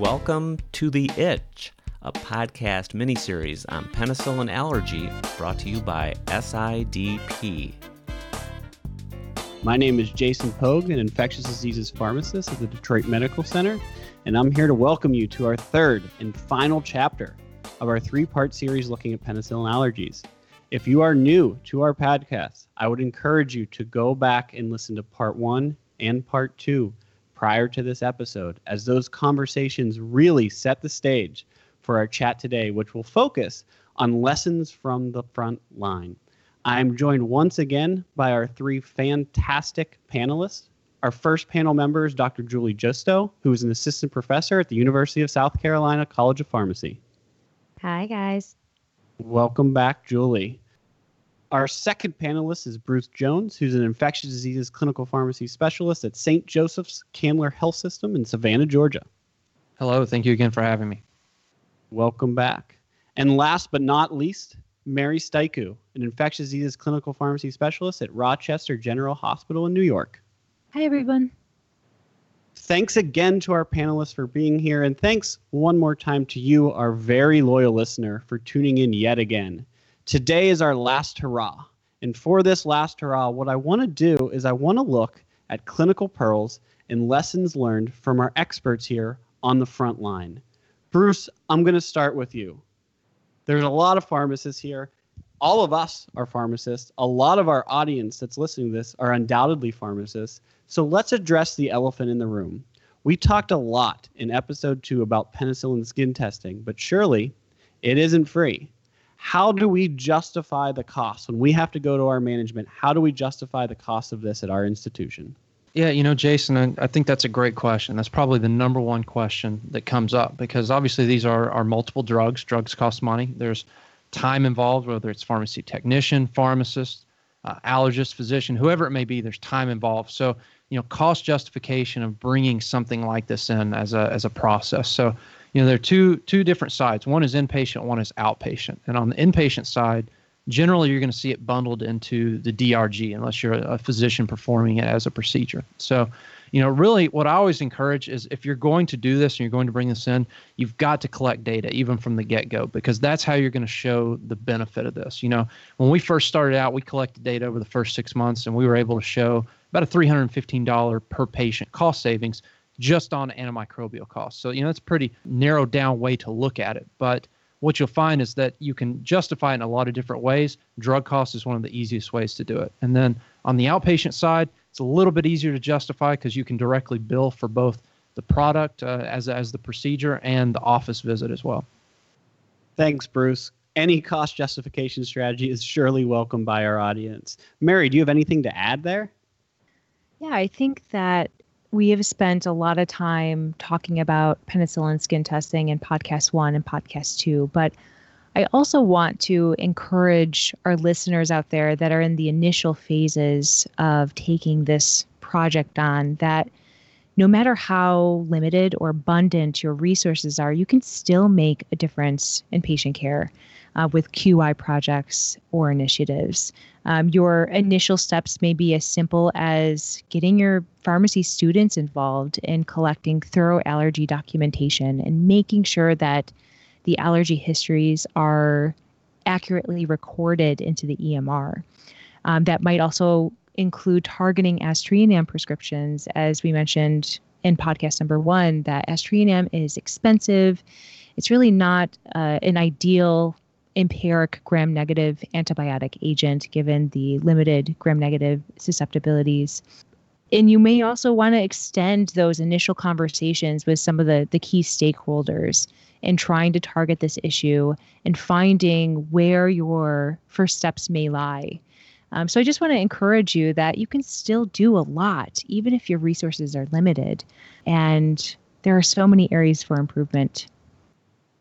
welcome to The Itch, a podcast miniseries on penicillin allergy brought to you by SIDP. My name is Jason Pogue, an infectious diseases pharmacist at the Detroit Medical Center, and I'm here to welcome you to our third and final chapter of our three part series looking at penicillin allergies. If you are new to our podcast, I would encourage you to go back and listen to part one and part two prior to this episode, as those conversations really set the stage for our chat today, which will focus on lessons from the front line. I'm joined once again by our three fantastic panelists. Our first panel member is Dr. Julie Justo, who is an assistant professor at the University of South Carolina College of Pharmacy. Hi, guys. Welcome back, Julie. Our second panelist is Bruce Jones, who's an infectious diseases clinical pharmacy specialist at St. Joseph's Candler Health System in Savannah, Georgia. Hello, thank you again for having me. Welcome back. And last but not least, Mary Staicu, an infectious diseases clinical pharmacy specialist at Rochester General Hospital in New York. Hi, everyone. Thanks again to our panelists for being here, and thanks one more time to you, our very loyal listener, for tuning in yet again. Today is our last hurrah. And for this last hurrah, what I want to do is I want to look at clinical pearls and lessons learned from our experts here on the front line. Bruce, I'm going to start with you. There's a lot of pharmacists here. All of us are pharmacists. A lot of our audience that's listening to this are undoubtedly pharmacists. So let's address the elephant in the room. We talked a lot in episode two about penicillin skin testing, but surely it isn't free. How do we justify the cost when we have to go to our management? How do we justify the cost of this at our institution? Yeah, you know, Jason, I think that's a great question. That's probably the number one question that comes up because obviously these are, are multiple drugs. Drugs cost money. There's time involved, whether it's pharmacy technician, pharmacist, uh, allergist, physician, whoever it may be, there's time involved. So, you know, cost justification of bringing something like this in as a, as a process. So, you know, there are two, two different sides. One is inpatient, one is outpatient. And on the inpatient side, generally you're going to see it bundled into the DRG unless you're a physician performing it as a procedure. So, you know, really what I always encourage is if you're going to do this and you're going to bring this in, you've got to collect data even from the get go because that's how you're going to show the benefit of this. You know, when we first started out, we collected data over the first six months and we were able to show about a $315 per patient cost savings just on antimicrobial costs. So, you know, it's a pretty narrowed down way to look at it. But what you'll find is that you can justify it in a lot of different ways. Drug cost is one of the easiest ways to do it. And then on the outpatient side, it's a little bit easier to justify because you can directly bill for both the product uh, as, as the procedure and the office visit as well. Thanks, Bruce. Any cost justification strategy is surely welcome by our audience. Mary, do you have anything to add there? Yeah, I think that we have spent a lot of time talking about penicillin skin testing in podcast one and podcast two, but I also want to encourage our listeners out there that are in the initial phases of taking this project on that no matter how limited or abundant your resources are, you can still make a difference in patient care uh, with QI projects or initiatives. Um, your initial steps may be as simple as getting your pharmacy students involved in collecting thorough allergy documentation and making sure that the allergy histories are accurately recorded into the EMR. Um, that might also include targeting aztreonam prescriptions, as we mentioned in podcast number one, that aztreonam is expensive. It's really not uh, an ideal empiric gram negative antibiotic agent given the limited gram negative susceptibilities. And you may also want to extend those initial conversations with some of the, the key stakeholders in trying to target this issue and finding where your first steps may lie. Um, so I just want to encourage you that you can still do a lot, even if your resources are limited. And there are so many areas for improvement.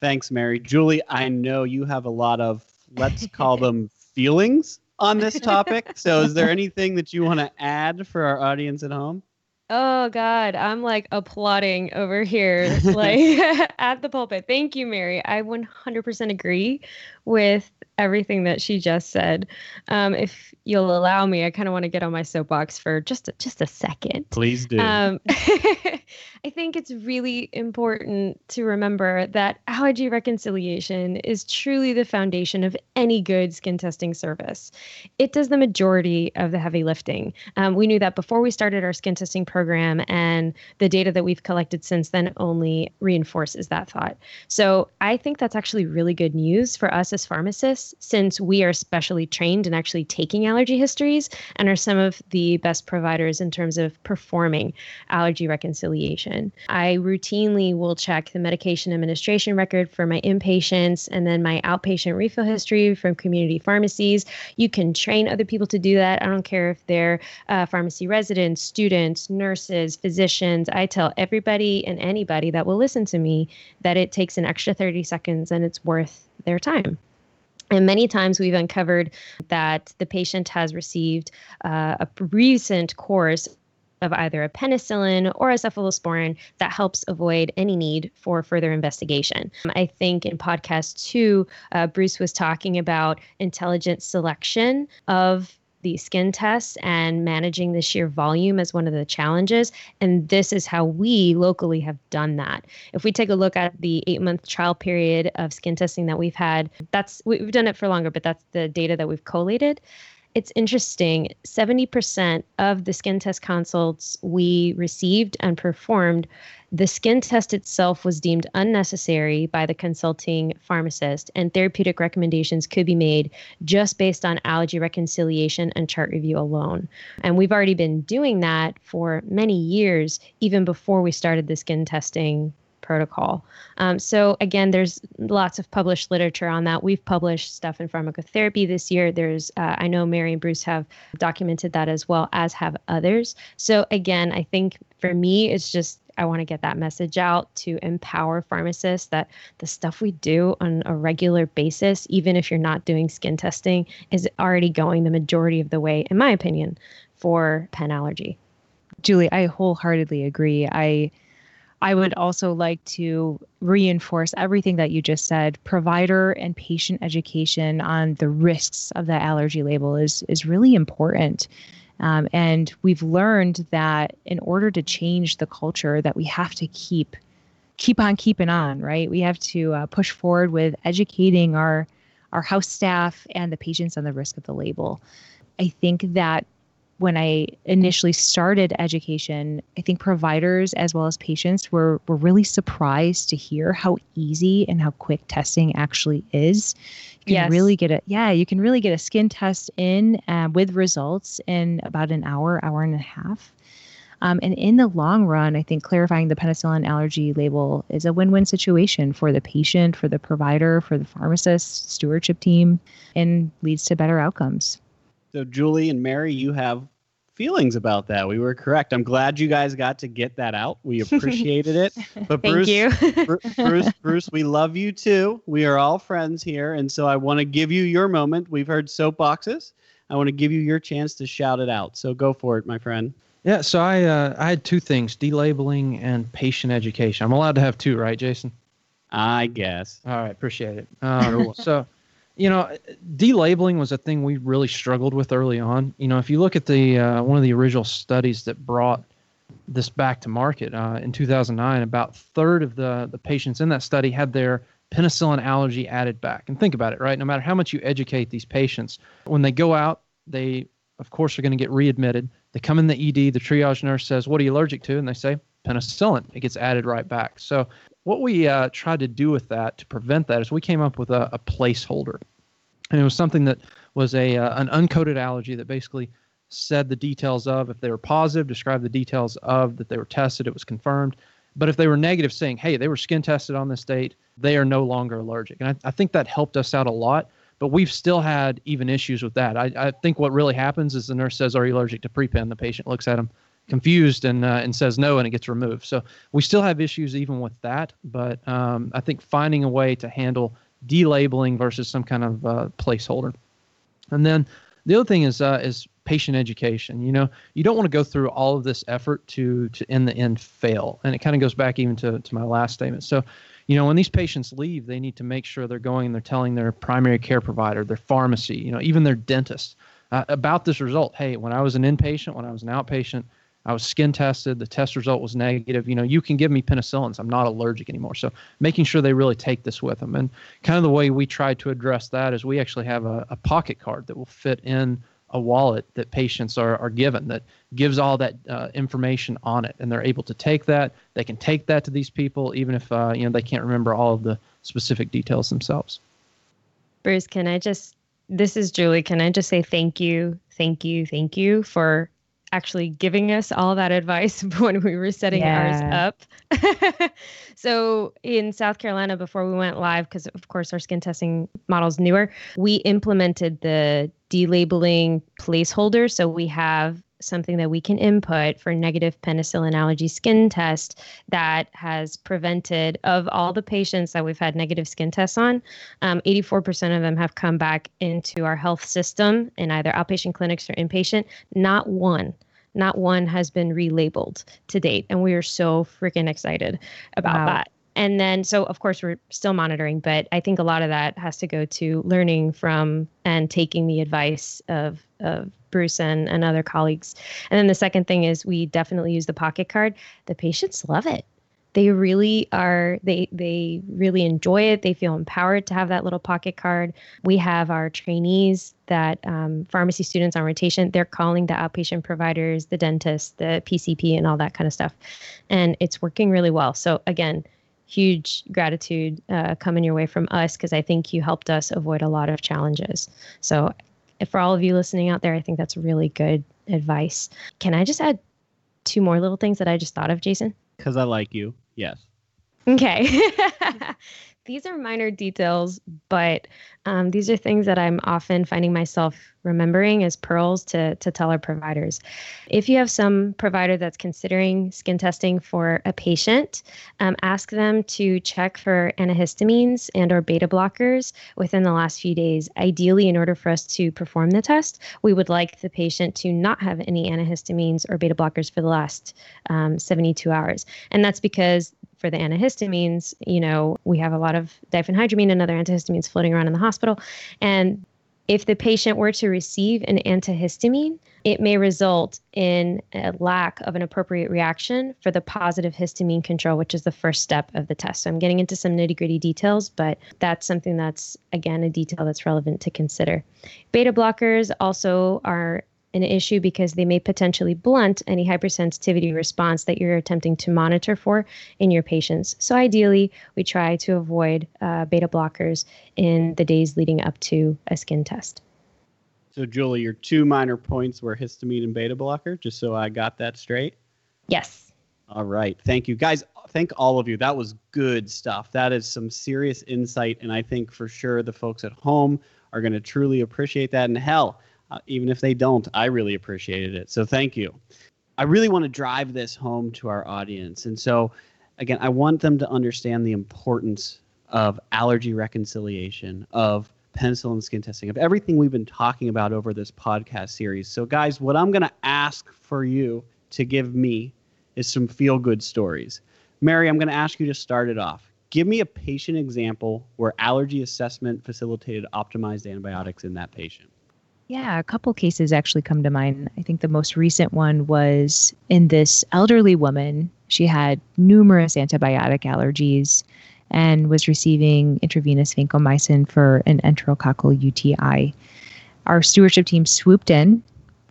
Thanks, Mary. Julie, I know you have a lot of, let's call them feelings on this topic. so is there anything that you want to add for our audience at home? Oh God, I'm like applauding over here, like at the pulpit. Thank you, Mary. I 100% agree with everything that she just said. Um, if you'll allow me, I kind of want to get on my soapbox for just a, just a second. Please do. Um, I think it's really important to remember that allergy reconciliation is truly the foundation of any good skin testing service. It does the majority of the heavy lifting. Um, we knew that before we started our skin testing program, and the data that we've collected since then only reinforces that thought. So I think that's actually really good news for us pharmacists, since we are specially trained in actually taking allergy histories and are some of the best providers in terms of performing allergy reconciliation. I routinely will check the medication administration record for my inpatients and then my outpatient refill history from community pharmacies. You can train other people to do that. I don't care if they're uh, pharmacy residents, students, nurses, physicians. I tell everybody and anybody that will listen to me that it takes an extra 30 seconds and it's worth their time. And many times we've uncovered that the patient has received uh, a recent course of either a penicillin or a cephalosporin that helps avoid any need for further investigation. I think in podcast two, uh, Bruce was talking about intelligent selection of the skin tests and managing the sheer volume as one of the challenges. And this is how we locally have done that. If we take a look at the eight month trial period of skin testing that we've had, that's we've done it for longer, but that's the data that we've collated it's interesting 70% of the skin test consults we received and performed the skin test itself was deemed unnecessary by the consulting pharmacist and therapeutic recommendations could be made just based on allergy reconciliation and chart review alone. And we've already been doing that for many years even before we started the skin testing protocol. Um, so again, there's lots of published literature on that. We've published stuff in pharmacotherapy this year. There's, uh, I know Mary and Bruce have documented that as well, as have others. So again, I think for me, it's just I want to get that message out to empower pharmacists that the stuff we do on a regular basis, even if you're not doing skin testing, is already going the majority of the way, in my opinion, for pen allergy. Julie, I wholeheartedly agree. I I would also like to reinforce everything that you just said. Provider and patient education on the risks of the allergy label is is really important. Um, and we've learned that in order to change the culture, that we have to keep keep on keeping on. Right? We have to uh, push forward with educating our our house staff and the patients on the risk of the label. I think that when I initially started education, I think providers as well as patients were were really surprised to hear how easy and how quick testing actually is. You can yes. really get a yeah, you can really get a skin test in uh, with results in about an hour, hour and a half. Um, and in the long run, I think clarifying the penicillin allergy label is a win win situation for the patient, for the provider, for the pharmacist, stewardship team, and leads to better outcomes. So, Julie and Mary, you have feelings about that. We were correct. I'm glad you guys got to get that out. We appreciated it. But Bruce, Bruce, Bruce, Bruce, we love you too. We are all friends here, and so I want to give you your moment. We've heard soapboxes. I want to give you your chance to shout it out. So go for it, my friend. Yeah. So I uh, I had two things: delabeling and patient education. I'm allowed to have two, right, Jason? I guess. All right. Appreciate it. Um, so you know, delabeling was a thing we really struggled with early on. You know, if you look at the uh, one of the original studies that brought this back to market uh, in 2009, about third of the the patients in that study had their penicillin allergy added back. And think about it, right? No matter how much you educate these patients, when they go out, they of course are going to get readmitted. They come in the ED, the triage nurse says, "What are you allergic to?" And they say penicillin. It gets added right back. So what we uh, tried to do with that to prevent that is we came up with a, a placeholder, and it was something that was a uh, an uncoded allergy that basically said the details of if they were positive, described the details of that they were tested, it was confirmed. But if they were negative, saying, hey, they were skin tested on this date, they are no longer allergic. And I, I think that helped us out a lot. But we've still had even issues with that. I, I think what really happens is the nurse says, Are you allergic to PrePen? The patient looks at them confused and uh, and says no, and it gets removed. So we still have issues even with that. But um, I think finding a way to handle delabeling versus some kind of uh, placeholder, and then the other thing is uh, is patient education. You know, you don't want to go through all of this effort to to in the end fail, and it kind of goes back even to to my last statement. So you know, when these patients leave, they need to make sure they're going and they're telling their primary care provider, their pharmacy, you know, even their dentist uh, about this result. Hey, when I was an inpatient, when I was an outpatient, I was skin tested. The test result was negative. You know, you can give me penicillins. I'm not allergic anymore. So making sure they really take this with them. And kind of the way we try to address that is we actually have a, a pocket card that will fit in a wallet that patients are, are given that gives all that uh, information on it and they're able to take that they can take that to these people even if uh, you know they can't remember all of the specific details themselves bruce can i just this is julie can i just say thank you thank you thank you for actually giving us all that advice when we were setting yeah. ours up. so in South Carolina, before we went live, because of course our skin testing model is newer, we implemented the delabeling placeholder. So we have something that we can input for negative penicillin allergy skin test that has prevented of all the patients that we've had negative skin tests on um, 84% of them have come back into our health system in either outpatient clinics or inpatient not one not one has been relabeled to date and we are so freaking excited about wow. that and then so of course we're still monitoring but i think a lot of that has to go to learning from and taking the advice of of bruce and, and other colleagues. And then the second thing is we definitely use the pocket card. The patients love it. They really are they they really enjoy it. They feel empowered to have that little pocket card. We have our trainees that um, pharmacy students on rotation. They're calling the outpatient providers the dentist the pcp and all that kind of stuff. And it's working really well. So again huge gratitude uh, coming your way from us because I think you helped us avoid a lot of challenges. So, for all of you listening out there, I think that's really good advice. Can I just add two more little things that I just thought of, Jason? Because I like you. Yes. Okay. these are minor details, but um, these are things that I'm often finding myself remembering as pearls to, to tell our providers. If you have some provider that's considering skin testing for a patient, um, ask them to check for antihistamines and or beta blockers within the last few days. Ideally, in order for us to perform the test, we would like the patient to not have any antihistamines or beta blockers for the last um, 72 hours. And that's because for the antihistamines, you know, we have a lot of diphenhydramine and other antihistamines floating around in the hospital. And if the patient were to receive an antihistamine, it may result in a lack of an appropriate reaction for the positive histamine control, which is the first step of the test. So I'm getting into some nitty gritty details, but that's something that's, again, a detail that's relevant to consider. Beta blockers also are an issue because they may potentially blunt any hypersensitivity response that you're attempting to monitor for in your patients. So, ideally, we try to avoid uh, beta blockers in the days leading up to a skin test. So, Julie, your two minor points were histamine and beta blocker, just so I got that straight? Yes. All right. Thank you. Guys, thank all of you. That was good stuff. That is some serious insight. And I think for sure the folks at home are going to truly appreciate that. And hell, uh, even if they don't, I really appreciated it. So thank you. I really want to drive this home to our audience. And so, again, I want them to understand the importance of allergy reconciliation, of penicillin skin testing, of everything we've been talking about over this podcast series. So, guys, what I'm going to ask for you to give me is some feel good stories. Mary, I'm going to ask you to start it off. Give me a patient example where allergy assessment facilitated optimized antibiotics in that patient. Yeah, a couple cases actually come to mind. I think the most recent one was in this elderly woman. She had numerous antibiotic allergies and was receiving intravenous vancomycin for an enterococcal UTI. Our stewardship team swooped in.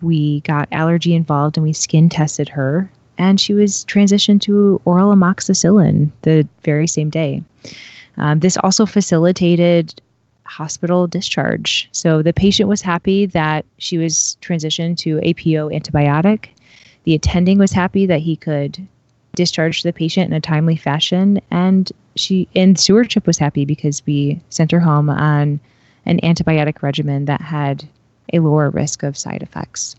We got allergy involved and we skin tested her, and she was transitioned to oral amoxicillin the very same day. Um, this also facilitated hospital discharge. So the patient was happy that she was transitioned to APO antibiotic. The attending was happy that he could discharge the patient in a timely fashion, and she and stewardship was happy because we sent her home on an antibiotic regimen that had a lower risk of side effects.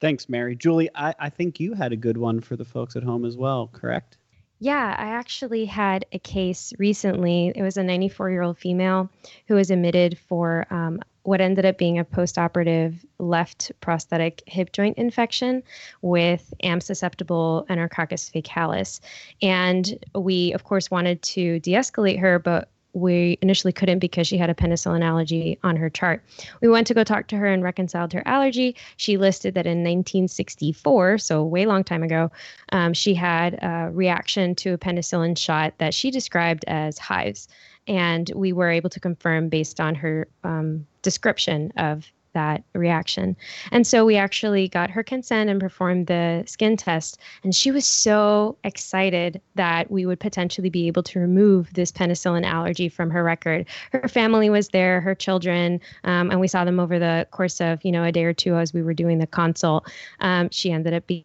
Thanks, Mary. Julie, I, I think you had a good one for the folks at home as well, correct? Yeah, I actually had a case recently. It was a 94 year old female who was admitted for um, what ended up being a postoperative left prosthetic hip joint infection with am susceptible enterococcus faecalis. And we, of course, wanted to de escalate her, but we initially couldn't because she had a penicillin allergy on her chart. We went to go talk to her and reconciled her allergy. She listed that in 1964, so way long time ago, um, she had a reaction to a penicillin shot that she described as hives. And we were able to confirm based on her um, description of that reaction. And so we actually got her consent and performed the skin test. And she was so excited that we would potentially be able to remove this penicillin allergy from her record. Her family was there, her children, um, and we saw them over the course of, you know, a day or two as we were doing the consult. Um, she ended up being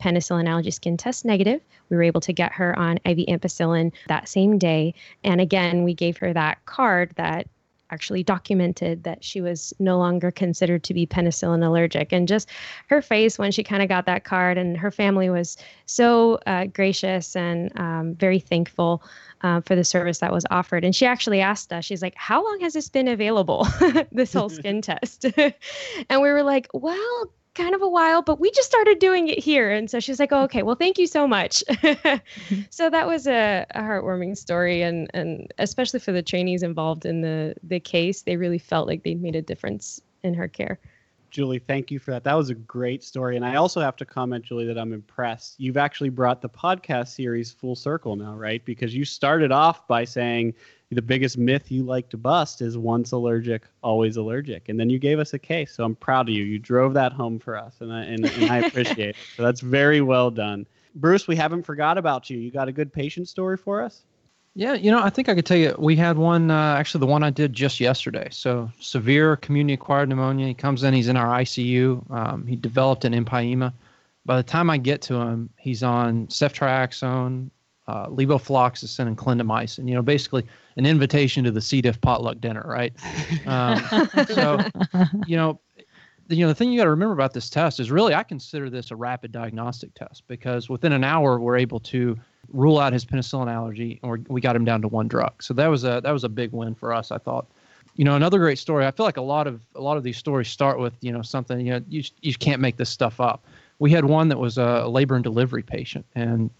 penicillin allergy skin test negative. We were able to get her on IV ampicillin that same day. And again, we gave her that card that actually documented that she was no longer considered to be penicillin allergic. And just her face when she kind of got that card, and her family was so uh, gracious and um, very thankful uh, for the service that was offered. And she actually asked us, she's like, How long has this been available, this whole skin test? and we were like, Well, kind of a while, but we just started doing it here. And so she's like, oh, okay, well, thank you so much. so that was a, a, heartwarming story. And, and especially for the trainees involved in the, the case, they really felt like they made a difference in her care. Julie, thank you for that. That was a great story. And I also have to comment, Julie, that I'm impressed. You've actually brought the podcast series full circle now, right? Because you started off by saying the biggest myth you like to bust is once allergic, always allergic. And then you gave us a case. So I'm proud of you. You drove that home for us, and I, and, and I appreciate it. So that's very well done. Bruce, we haven't forgot about you. You got a good patient story for us? Yeah, you know, I think I could tell you we had one, uh, actually, the one I did just yesterday. So, severe community acquired pneumonia. He comes in, he's in our ICU. Um, he developed an empyema. By the time I get to him, he's on ceftriaxone, uh, levofloxacin, and clindamycin. You know, basically an invitation to the C. diff potluck dinner, right? Um, so, you know, you know, the thing you got to remember about this test is really I consider this a rapid diagnostic test because within an hour we're able to rule out his penicillin allergy, and we got him down to one drug. So that was a that was a big win for us. I thought. You know, another great story. I feel like a lot of a lot of these stories start with you know something you know you you can't make this stuff up. We had one that was a labor and delivery patient, and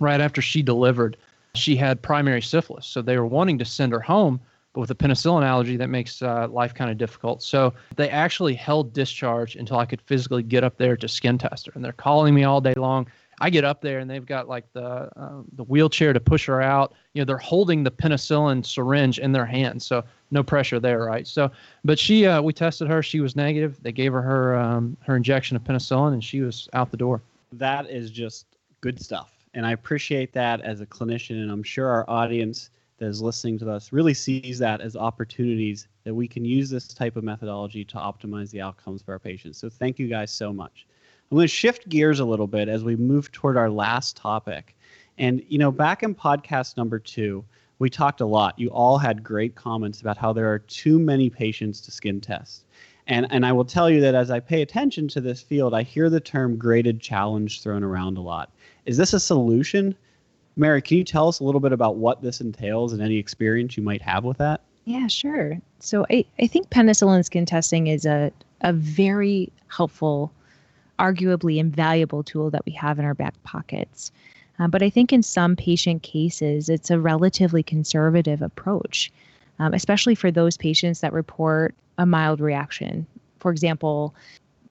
right after she delivered, she had primary syphilis. So they were wanting to send her home, but with a penicillin allergy, that makes uh, life kind of difficult. So they actually held discharge until I could physically get up there to skin test her. And they're calling me all day long. I get up there and they've got like the uh, the wheelchair to push her out. You know, they're holding the penicillin syringe in their hands, so no pressure there, right? So, but she, uh, we tested her. She was negative. They gave her her um, her injection of penicillin, and she was out the door. That is just good stuff, and I appreciate that as a clinician, and I'm sure our audience that is listening to us really sees that as opportunities that we can use this type of methodology to optimize the outcomes for our patients. So, thank you guys so much. I'm going to shift gears a little bit as we move toward our last topic. And, you know, back in podcast number two, we talked a lot. You all had great comments about how there are too many patients to skin test. And, and I will tell you that as I pay attention to this field, I hear the term graded challenge thrown around a lot. Is this a solution? Mary, can you tell us a little bit about what this entails and any experience you might have with that? Yeah, sure. So I, I think penicillin skin testing is a, a very helpful arguably invaluable tool that we have in our back pockets. Uh, but I think in some patient cases, it's a relatively conservative approach, um, especially for those patients that report a mild reaction. For example,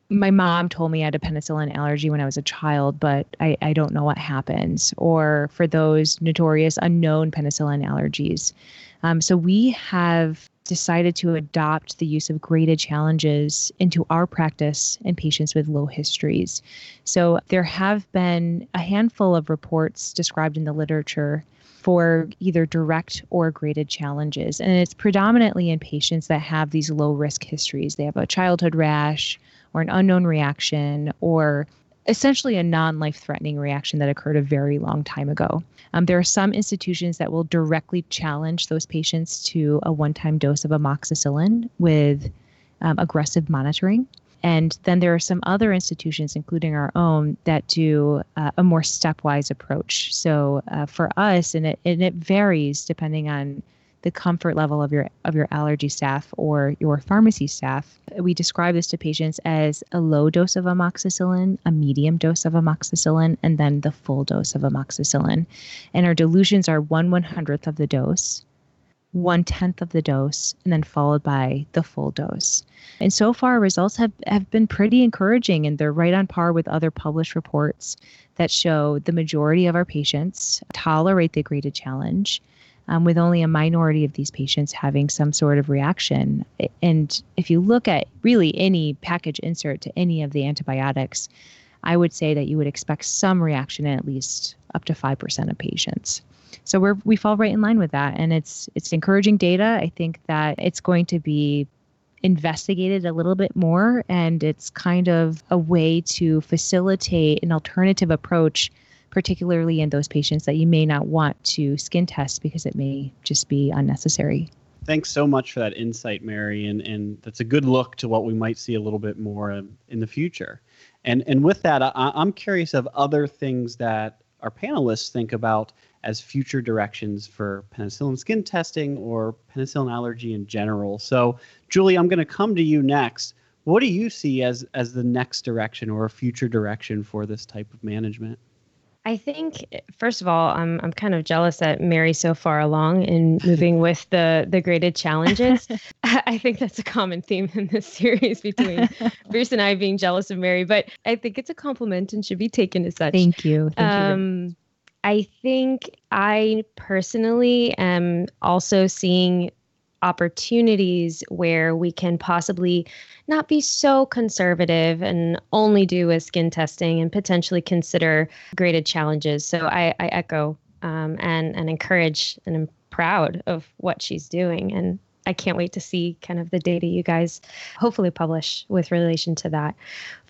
my mom told me I had a penicillin allergy when I was a child, but I, I don't know what happens. Or for those notorious unknown penicillin allergies. Um, so we have decided to adopt the use of graded challenges into our practice in patients with low histories. So there have been a handful of reports described in the literature for either direct or graded challenges. And it's predominantly in patients that have these low risk histories. They have a childhood rash or an unknown reaction or essentially a non life threatening reaction that occurred a very long time ago. Um, there are some institutions that will directly challenge those patients to a one time dose of amoxicillin with um, aggressive monitoring. And then there are some other institutions, including our own, that do uh, a more stepwise approach. So uh, for us, and it, and it varies depending on the comfort level of your of your allergy staff or your pharmacy staff. We describe this to patients as a low dose of amoxicillin, a medium dose of amoxicillin, and then the full dose of amoxicillin. And our dilutions are one one hundredth of the dose, one tenth of the dose, and then followed by the full dose. And so far, results have, have been pretty encouraging, and they're right on par with other published reports that show the majority of our patients tolerate the graded challenge. Um, with only a minority of these patients having some sort of reaction. And if you look at really any package insert to any of the antibiotics, I would say that you would expect some reaction in at least up to 5% of patients. So we're we fall right in line with that and it's it's encouraging data. I think that it's going to be investigated a little bit more and it's kind of a way to facilitate an alternative approach particularly in those patients that you may not want to skin test because it may just be unnecessary thanks so much for that insight mary and, and that's a good look to what we might see a little bit more in the future and and with that I, i'm curious of other things that our panelists think about as future directions for penicillin skin testing or penicillin allergy in general. So, Julie, I'm going to come to you next. What do you see as as the next direction or a future direction for this type of management? I think first of all, I'm I'm kind of jealous that Mary's so far along in moving with the the graded challenges. I think that's a common theme in this series between Bruce and I being jealous of Mary, but I think it's a compliment and should be taken as such. Thank you. Thank um, you. I think I personally am also seeing opportunities where we can possibly not be so conservative and only do a skin testing and potentially consider graded challenges. So I, I echo um, and and encourage and I'm proud of what she's doing and I can't wait to see kind of the data you guys hopefully publish with relation to that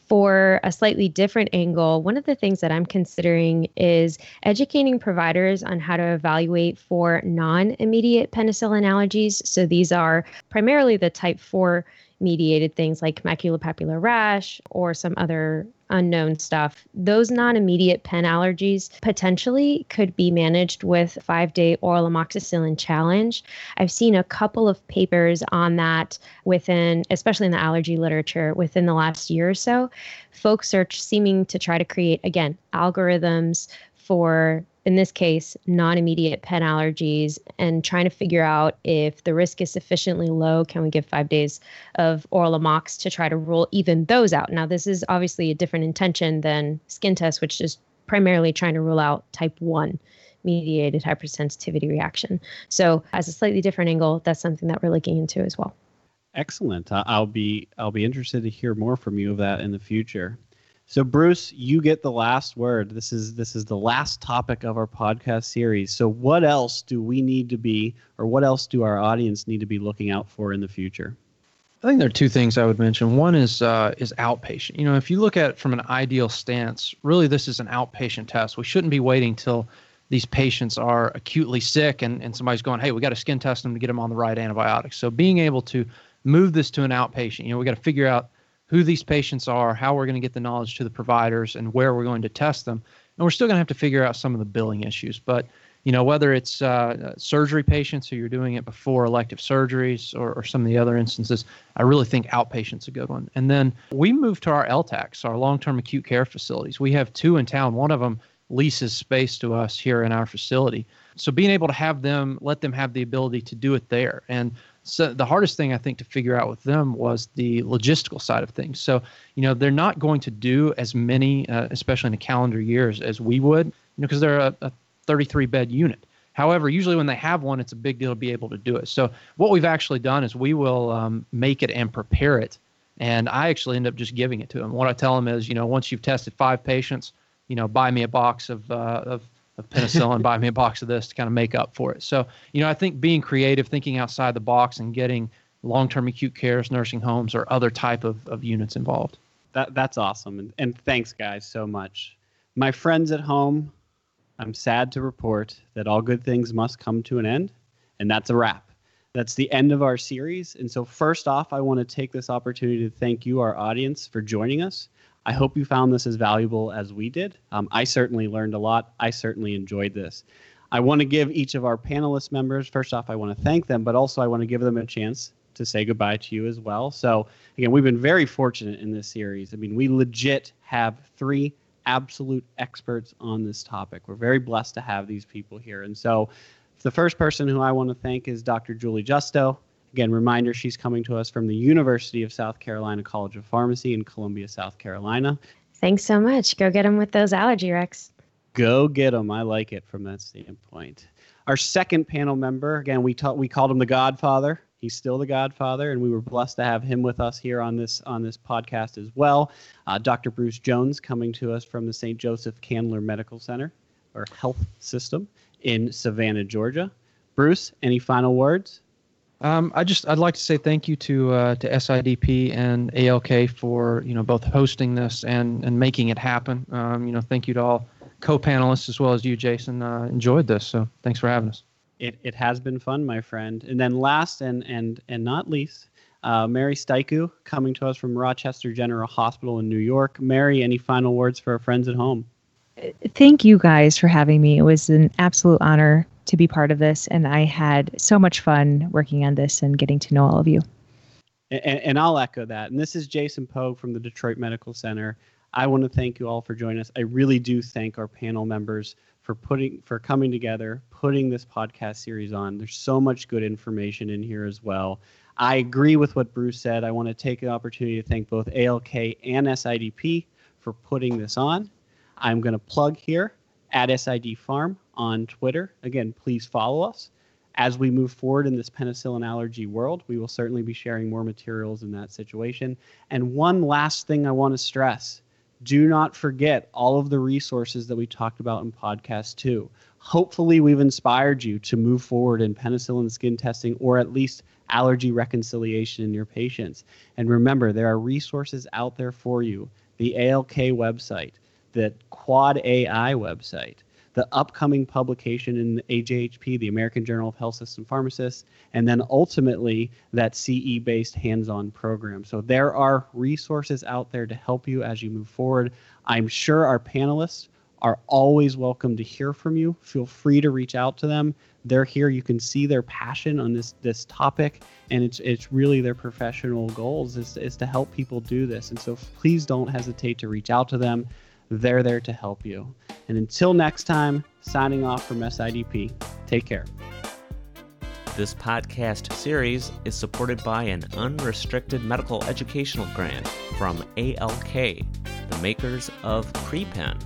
for a slightly different angle, one of the things that I'm considering is educating providers on how to evaluate for non immediate penicillin allergies. So these are primarily the type 4 mediated things like maculopapular rash or some other unknown stuff. Those non immediate pen allergies potentially could be managed with five day oral amoxicillin challenge. I've seen a couple of papers on that within, especially in the allergy literature, within the last year or so. Folks are seeming to try to create, again, algorithms for in this case, non immediate pen allergies and trying to figure out if the risk is sufficiently low. Can we give five days of oral amox to try to rule even those out? Now, this is obviously a different intention than skin test, which is primarily trying to rule out type 1 mediated hypersensitivity reaction. So, as a slightly different angle, that's something that we're looking into as well. Excellent. I'll be I'll be interested to hear more from you of that in the future. So Bruce, you get the last word. This is this is the last topic of our podcast series. So what else do we need to be or what else do our audience need to be looking out for in the future? I think there are two things I would mention. One is uh, is outpatient. You know, if you look at it from an ideal stance, really this is an outpatient test. We shouldn't be waiting till these patients are acutely sick and, and somebody's going, hey, we got to skin test them to get them on the right antibiotics. So being able to move this to an outpatient, you know, we got to figure out who these patients are, how we're going to get the knowledge to the providers, and where we're going to test them. And we're still going to have to figure out some of the billing issues. But you know, whether it's uh, surgery patients who you're doing it before elective surgeries or, or some of the other instances, I really think outpatient's a good one. And then we moved to our LTACs, our long-term acute care facilities. We have two in town. One of them leases space to us here in our facility. So being able to have them, let them have the ability to do it there. And so the hardest thing I think to figure out with them was the logistical side of things. So you know they're not going to do as many, uh, especially in a calendar year, as, we would, you know, because they're a, a 33 bed unit. However, usually when they have one, it's a big deal to be able to do it. So what we've actually done is we will um, make it and prepare it, and I actually end up just giving it to them. What I tell them is, you know, once you've tested five patients, you know, buy me a box of uh, of of penicillin, buy me a box of this to kind of make up for it. So, you know, I think being creative, thinking outside the box, and getting long-term acute cares, nursing homes, or other type of, of units involved. That that's awesome, and, and thanks guys so much. My friends at home, I'm sad to report that all good things must come to an end, and that's a wrap. That's the end of our series. And so, first off, I want to take this opportunity to thank you, our audience, for joining us. I hope you found this as valuable as we did. Um, I certainly learned a lot. I certainly enjoyed this. I want to give each of our panelist members, first off, I want to thank them, but also I want to give them a chance to say goodbye to you as well. So, again, we've been very fortunate in this series. I mean, we legit have three absolute experts on this topic. We're very blessed to have these people here. And so, the first person who I want to thank is Dr. Julie Justo. Again, reminder she's coming to us from the University of South Carolina College of Pharmacy in Columbia, South Carolina. Thanks so much. Go get them with those allergy recs. Go get them. I like it from that standpoint. Our second panel member, again, we taught we called him the Godfather. He's still the Godfather, and we were blessed to have him with us here on this on this podcast as well. Uh, Dr. Bruce Jones coming to us from the St. Joseph Candler Medical Center or Health System in Savannah, Georgia. Bruce, any final words? Um, I just I'd like to say thank you to uh, to SIDP and ALK for you know both hosting this and and making it happen. Um, you know, thank you to all co-panelists as well as you, Jason. Uh, enjoyed this, so thanks for having us. It it has been fun, my friend. And then last and and and not least, uh, Mary Staicu coming to us from Rochester General Hospital in New York. Mary, any final words for our friends at home? Thank you guys for having me. It was an absolute honor to be part of this, and I had so much fun working on this and getting to know all of you. And, and I'll echo that. And this is Jason Pogue from the Detroit Medical Center. I want to thank you all for joining us. I really do thank our panel members for putting for coming together, putting this podcast series on. There's so much good information in here as well. I agree with what Bruce said. I want to take an opportunity to thank both ALK and SIDP for putting this on. I'm going to plug here at SIDPharm on Twitter. Again, please follow us. As we move forward in this penicillin allergy world, we will certainly be sharing more materials in that situation. And one last thing I want to stress do not forget all of the resources that we talked about in podcast two. Hopefully, we've inspired you to move forward in penicillin skin testing or at least allergy reconciliation in your patients. And remember, there are resources out there for you the ALK website, the Quad AI website, the upcoming publication in AJHP, the American Journal of Health System Pharmacists, and then ultimately that CE based hands on program. So there are resources out there to help you as you move forward. I'm sure our panelists are always welcome to hear from you. Feel free to reach out to them. They're here. You can see their passion on this this topic, and it's it's really their professional goals is, is to help people do this. And so please don't hesitate to reach out to them. They're there to help you. And until next time, signing off from SIDP, take care. This podcast series is supported by an unrestricted medical educational grant from ALK, the makers of PrePen.